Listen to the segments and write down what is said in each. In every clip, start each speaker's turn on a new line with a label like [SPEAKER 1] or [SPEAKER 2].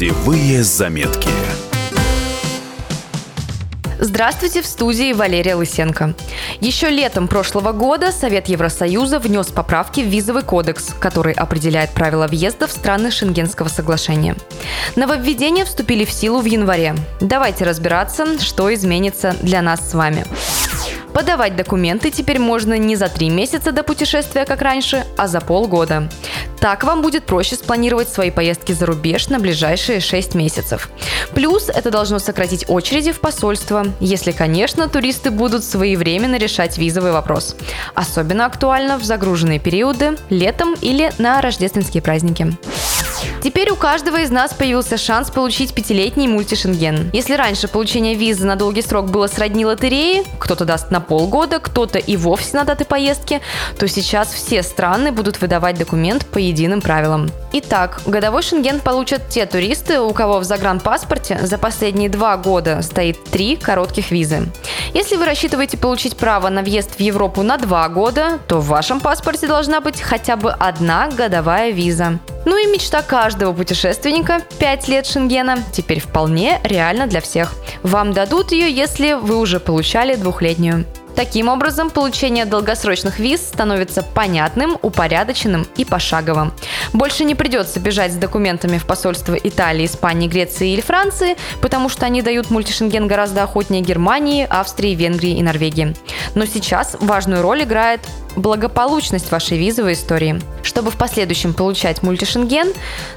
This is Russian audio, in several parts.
[SPEAKER 1] Путевые заметки.
[SPEAKER 2] Здравствуйте, в студии Валерия Лысенко. Еще летом прошлого года Совет Евросоюза внес поправки в визовый кодекс, который определяет правила въезда в страны Шенгенского соглашения. Нововведения вступили в силу в январе. Давайте разбираться, что изменится для нас с вами. Подавать документы теперь можно не за три месяца до путешествия, как раньше, а за полгода. Так вам будет проще спланировать свои поездки за рубеж на ближайшие 6 месяцев. Плюс это должно сократить очереди в посольство, если, конечно, туристы будут своевременно решать визовый вопрос. Особенно актуально в загруженные периоды, летом или на рождественские праздники. Теперь у каждого из нас появился шанс получить пятилетний мультишенген. Если раньше получение визы на долгий срок было сродни лотереи, кто-то даст на полгода, кто-то и вовсе на даты поездки, то сейчас все страны будут выдавать документ по единым правилам. Итак, годовой шенген получат те туристы, у кого в загранпаспорте за последние два года стоит три коротких визы. Если вы рассчитываете получить право на въезд в Европу на два года, то в вашем паспорте должна быть хотя бы одна годовая виза. Ну и мечта каждого путешественника – 5 лет Шенгена – теперь вполне реально для всех. Вам дадут ее, если вы уже получали двухлетнюю. Таким образом, получение долгосрочных виз становится понятным, упорядоченным и пошаговым. Больше не придется бежать с документами в посольство Италии, Испании, Греции или Франции, потому что они дают мультишенген гораздо охотнее Германии, Австрии, Венгрии и Норвегии. Но сейчас важную роль играет благополучность вашей визовой истории. Чтобы в последующем получать мультишенген,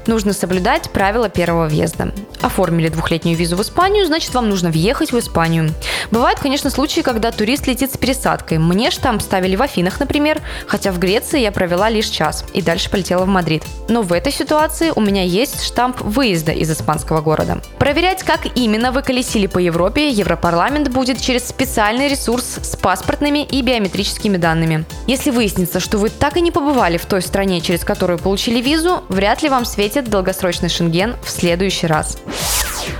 [SPEAKER 2] нужно соблюдать правила первого въезда. Оформили двухлетнюю визу в Испанию, значит вам нужно въехать в Испанию. Бывают, конечно, случаи, когда турист летит с пересадкой. Мне штамп ставили в Афинах, например, хотя в Греции я провела лишь час и дальше полетела в Мадрид. Но в этой ситуации у меня есть штамп выезда из испанского города. Проверять, как именно вы колесили по Европе, Европарламент будет через специальный ресурс с паспортными и биометрическими данными. Если выяснится, что вы так и не побывали в той стране, через которую получили визу, вряд ли вам светит долгосрочный шенген в следующий раз.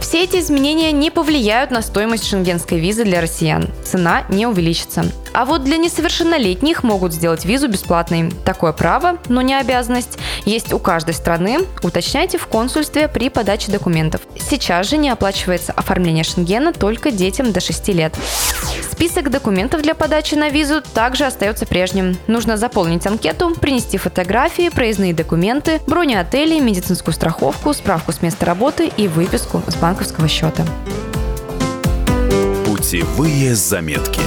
[SPEAKER 2] Все эти изменения не повлияют на стоимость шенгенской визы для россиян. Цена не увеличится. А вот для несовершеннолетних могут сделать визу бесплатной. Такое право, но не обязанность, есть у каждой страны. Уточняйте в консульстве при подаче документов. Сейчас же не оплачивается оформление шенгена только детям до 6 лет. Список документов для подачи на визу также остается прежним. Нужно заполнить анкету, принести фотографии, проездные документы, брони отелей, медицинскую страховку, справку с места работы и выписку с банковского счета.
[SPEAKER 1] Путевые заметки.